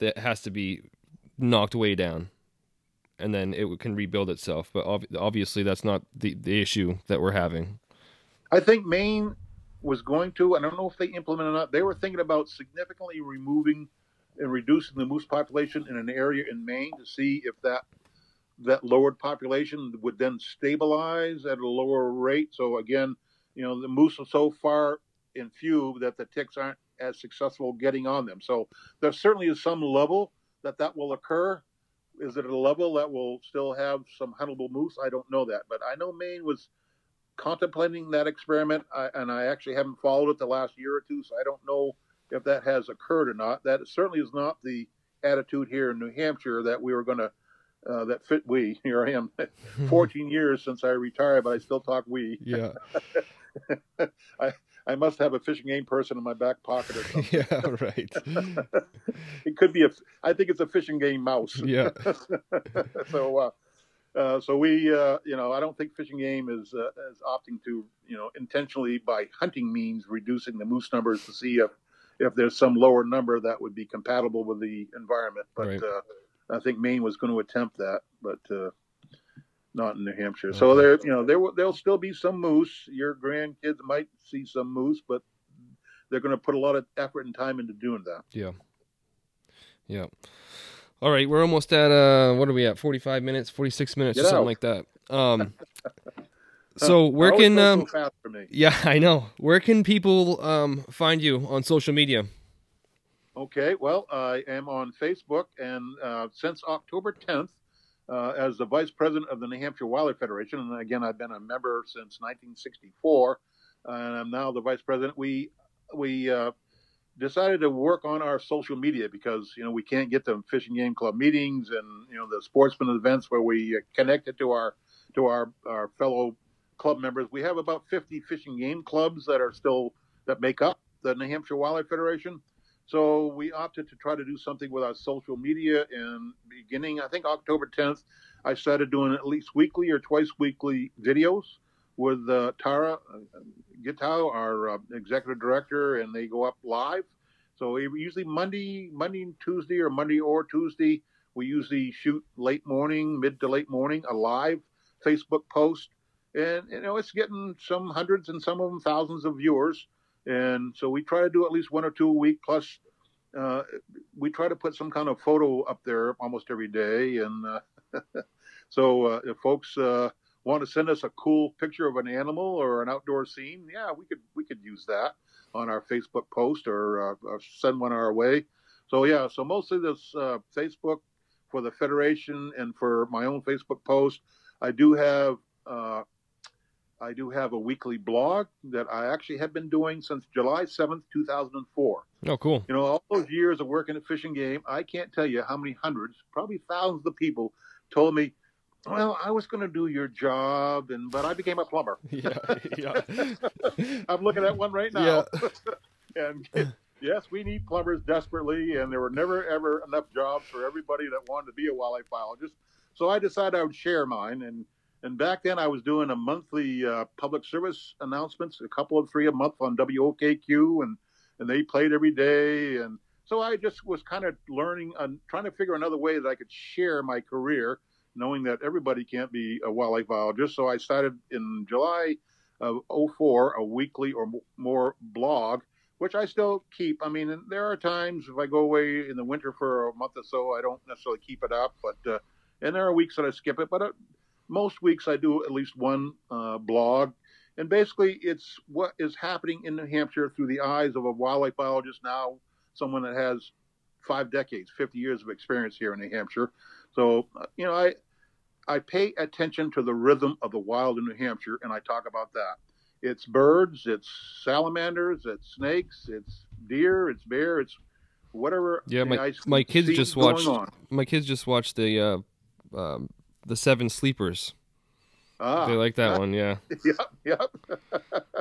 that has to be knocked way down, and then it can rebuild itself. But ob- obviously, that's not the the issue that we're having. I think Maine was going to. I don't know if they implemented or not. They were thinking about significantly removing and reducing the moose population in an area in Maine to see if that that lowered population would then stabilize at a lower rate. So again, you know, the moose are so far in few that the ticks aren't as successful getting on them. So there certainly is some level that that will occur. Is it a level that will still have some huntable moose? I don't know that, but I know Maine was contemplating that experiment, I, and I actually haven't followed it the last year or two, so I don't know if that has occurred or not. That certainly is not the attitude here in New Hampshire that we were going to. Uh, that fit we. Here I am, 14 years since I retired, but I still talk we. Yeah. I I must have a fish and game person in my back pocket or something. yeah. Right. it could be a. I think it's a fish and game mouse. Yeah. so, uh, uh, so we, uh, you know, I don't think fish and game is uh, is opting to, you know, intentionally by hunting means reducing the moose numbers to see if if there's some lower number that would be compatible with the environment. But Right. uh, I think Maine was going to attempt that, but uh, not in New Hampshire. So there, you know, there will there'll still be some moose. Your grandkids might see some moose, but they're going to put a lot of effort and time into doing that. Yeah. Yeah. All right, we're almost at uh what are we at? 45 minutes, 46 minutes or Get something out. like that. Um So where can um so fast for me? yeah, I know. Where can people um find you on social media? Okay, well, I am on Facebook, and uh, since October 10th, uh, as the vice president of the New Hampshire Wildlife Federation, and again, I've been a member since 1964, and I'm now the vice president. We we uh, decided to work on our social media because you know we can't get to fish and game club meetings and you know the sportsman events where we connect it to our to our our fellow club members. We have about 50 fish and game clubs that are still that make up the New Hampshire Wildlife Federation. So we opted to try to do something with our social media. And beginning, I think October 10th, I started doing at least weekly or twice weekly videos with uh, Tara uh, Gitau, our uh, executive director, and they go up live. So usually Monday, Monday and Tuesday, or Monday or Tuesday, we usually shoot late morning, mid to late morning, a live Facebook post, and you know it's getting some hundreds and some of them thousands of viewers. And so we try to do at least one or two a week. Plus, uh, we try to put some kind of photo up there almost every day. And uh, so uh, if folks uh, want to send us a cool picture of an animal or an outdoor scene, yeah, we could we could use that on our Facebook post or, uh, or send one our way. So yeah, so mostly this uh, Facebook for the federation and for my own Facebook post. I do have. I do have a weekly blog that I actually have been doing since July 7th, 2004. Oh, cool. You know, all those years of working at Fish and Game, I can't tell you how many hundreds, probably thousands of people told me, well, I was going to do your job, and but I became a plumber. Yeah. Yeah. I'm looking at one right now. and yes, we need plumbers desperately, and there were never, ever enough jobs for everybody that wanted to be a wildlife biologist. So I decided I would share mine. And, and back then, I was doing a monthly uh, public service announcements, a couple of three a month on WOKQ, and, and they played every day. And so I just was kind of learning and trying to figure another way that I could share my career, knowing that everybody can't be a wildlife biologist. So I started in July of 04 a weekly or more blog, which I still keep. I mean, there are times if I go away in the winter for a month or so, I don't necessarily keep it up, but uh, and there are weeks that I skip it. But uh, most weeks I do at least one uh, blog, and basically it's what is happening in New Hampshire through the eyes of a wildlife biologist now, someone that has five decades, 50 years of experience here in New Hampshire. So uh, you know I I pay attention to the rhythm of the wild in New Hampshire, and I talk about that. It's birds, it's salamanders, it's snakes, it's deer, it's bear, it's whatever. Yeah, my my kids just watched. on. My kids just watched the uh, um, the Seven Sleepers. Ah, They like that one, yeah. yep, yep.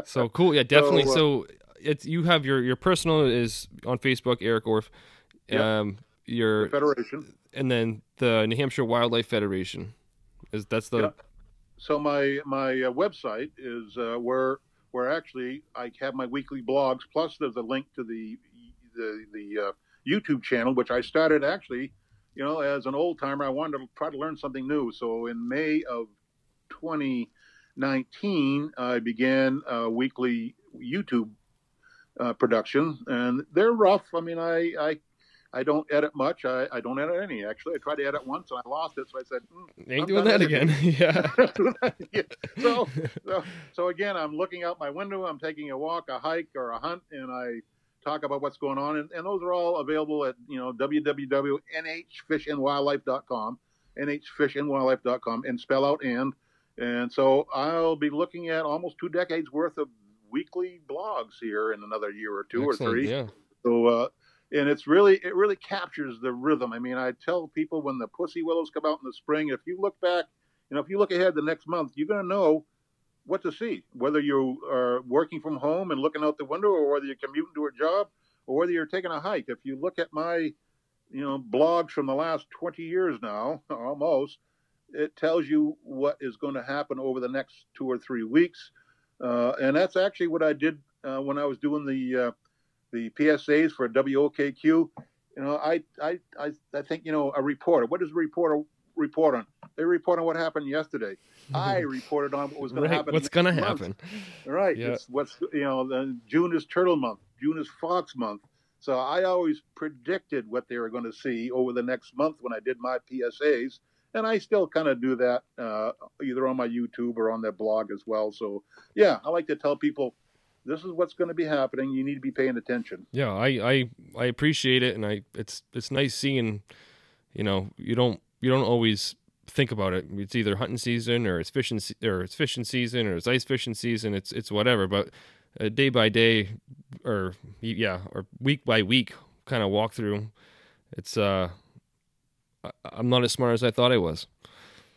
So cool, yeah, definitely. So, uh, So it's you have your your personal is on Facebook, Eric Orff. Yep. Um, your Federation. and then the New Hampshire Wildlife Federation is that's the Yep. So my my uh, website is uh, where where actually I have my weekly blogs. Plus, there's a link to the the the uh, YouTube channel, which I started actually, you know, as an old timer. I wanted to try to learn something new. So in May of 2019, I began a weekly YouTube uh, production, and they're rough. I mean, I I. I don't edit much. I, I don't edit any, actually. I tried to edit once and I lost it. So I said, hmm, ain't doing that again. yeah. Yeah. so, so, so again, I'm looking out my window. I'm taking a walk, a hike, or a hunt, and I talk about what's going on. And, and those are all available at you know www.nhfishandwildlife.com, nhfishandwildlife.com, and spell out and. And so I'll be looking at almost two decades worth of weekly blogs here in another year or two Excellent, or three. Yeah. So, uh, and it's really, it really captures the rhythm. I mean, I tell people when the pussy willows come out in the spring, if you look back, you know, if you look ahead the next month, you're going to know what to see, whether you are working from home and looking out the window or whether you're commuting to a job or whether you're taking a hike. If you look at my, you know, blogs from the last 20 years now, almost, it tells you what is going to happen over the next two or three weeks. Uh, and that's actually what I did uh, when I was doing the, uh, the PSAs for WOKQ. You know, I, I, I, I think, you know, a reporter, what does a reporter report on? They report on what happened yesterday. I reported on what was going right. to happen. What's gonna happen? Right. Yeah. It's what's you know, the June is turtle month. June is fox month. So I always predicted what they were going to see over the next month when I did my PSAs, and I still kind of do that uh, either on my YouTube or on their blog as well. So yeah, I like to tell people this is what's going to be happening. You need to be paying attention. Yeah, I, I I appreciate it, and I it's it's nice seeing, you know, you don't you don't always think about it. It's either hunting season or it's fishing se- or it's fishing season or it's ice fishing season. It's it's whatever, but uh, day by day, or yeah, or week by week, kind of walk through. It's uh, I, I'm not as smart as I thought I was.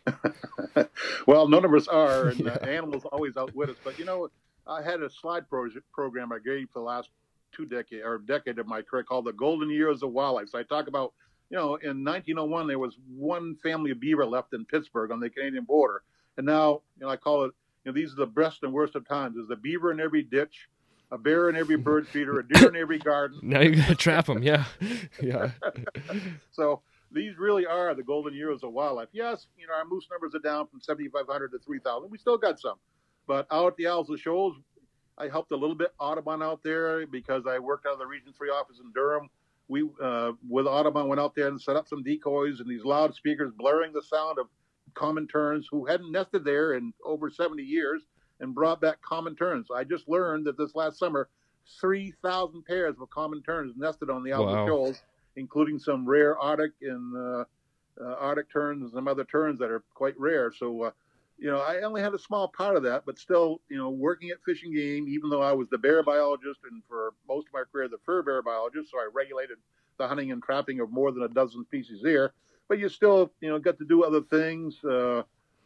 well, none of us are, and uh, animals always outwit us. But you know, I had a slide project program I gave for the last two decade or decade of my career called the Golden Years of Wildlife. So I talk about, you know, in 1901 there was one family of beaver left in Pittsburg on the Canadian border, and now, you know, I call it, you know, these are the best and worst of times. There's a beaver in every ditch, a bear in every bird feeder, a deer in every garden. Now you gotta trap them. Yeah, yeah, so these really are the golden years of wildlife. Yes, you know, our moose numbers are down from 7,500 to 3,000. We still got some. But out at the Isles of Shoals, I helped a little bit Audubon out there because I worked out of the Region 3 office in Durham. We, uh, with Audubon, went out there and set up some decoys and these loudspeakers blaring the sound of common terns who hadn't nested there in over 70 years and brought back common terns. I just learned that this last summer, 3,000 pairs of common terns nested on the Isles Wow. Shoals including some rare Arctic and uh, uh, Arctic terns and some other terns that are quite rare. So, uh, you know, I only had a small part of that, but still, you know, working at Fish and Game, even though I was the bear biologist and for most of my career the fur bear biologist, so I regulated the hunting and trapping of more than a dozen species there. But you still, you know, got to do other things. Uh,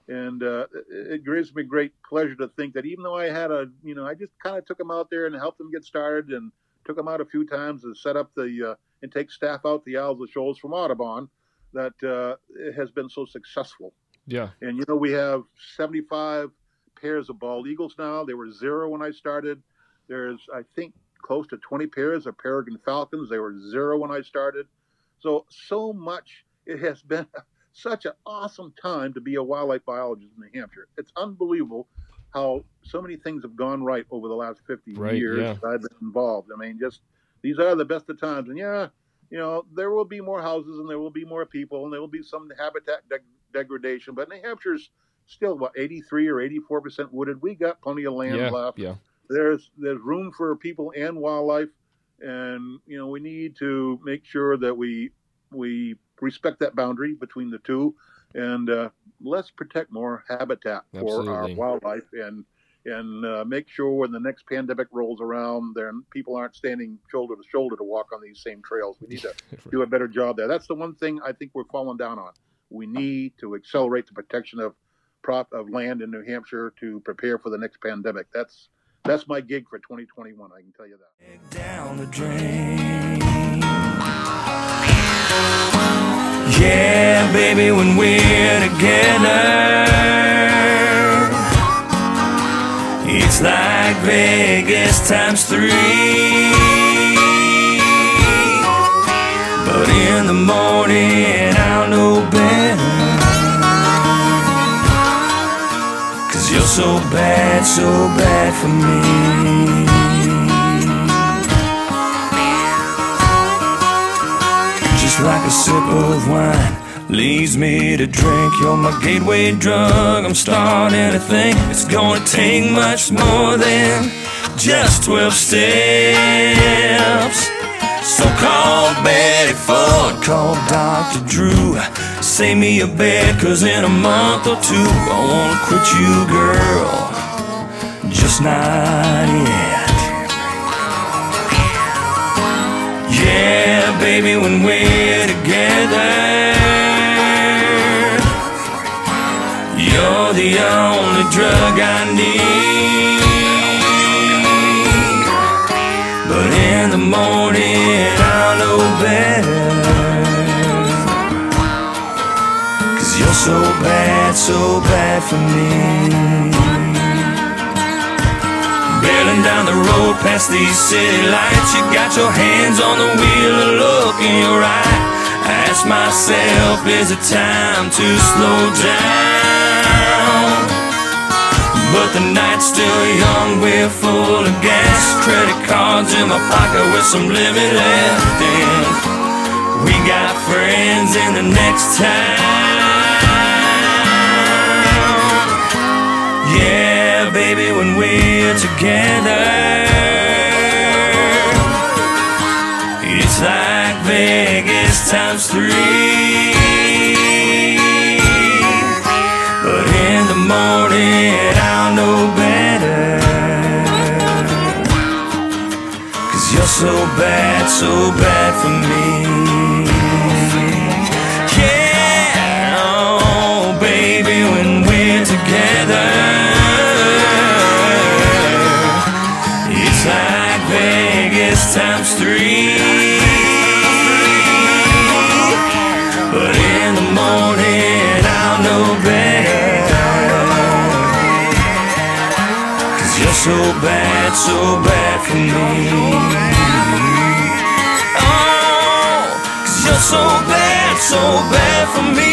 and uh, it, it gives me great pleasure to think that even though I had a, you know, I just kind of took them out there and helped them get started and took them out a few times and set up the uh, and take staff out the Isles of Shoals from Audubon, that uh, it has been so successful. Yeah. And you know, we have 75 pairs of bald eagles now. There were zero when I started. There's, I think, close to 20 pairs of peregrine falcons. They were zero when I started. So, so much. It has been such an awesome time to be a wildlife biologist in New Hampshire. It's unbelievable how so many things have gone right over the last 50 Right, years yeah. that I've been involved. I mean, just these are the best of times. And yeah, you know, there will be more houses and there will be more people and there will be some habitat degradation. But New Hampshire's still what 83 or 84 percent wooded. We got plenty of land yeah, left. yeah. There's there's room for people and wildlife, and you know we need to make sure that we we respect that boundary between the two, and uh, let's protect more habitat for our wildlife and and uh, make sure when the next pandemic rolls around, then people aren't standing shoulder to shoulder to walk on these same trails. We need to do a better job there. That's the one thing I think we're falling down on. We need to accelerate the protection of prop of land in New Hampshire to prepare for the next pandemic. That's that's my gig for 2021. I can tell you that. down the drain. Yeah, baby, when we're together, it's like Vegas times three. But in the morning, so bad, so bad for me. Just like a sip of wine leaves me to drink. You're my gateway drug. I'm starting to think it's gonna take much more than just 12 steps. So call Betty Ford, call Dr. Drew. Save me a bed, cause in a month or two, I wanna quit you, girl. Just not yet. Yeah, baby, when we're together, you're the only drug I need. But in the morning, so bad, so bad for me. Barreling down the road past these city lights, you got your hands on the wheel, a look in your eye. Ask myself, is it time to slow down? But the night's still young, we're full of gas. Credit cards in my pocket with some limit left. And we got friends in the next town. Yeah, baby, when we're together, it's like Vegas times three. But in the morning, I'll know better. Cause you're so bad, so bad for me. So bad for me. Oh, cause you're so bad, so bad for me.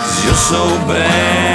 Cause you're so bad,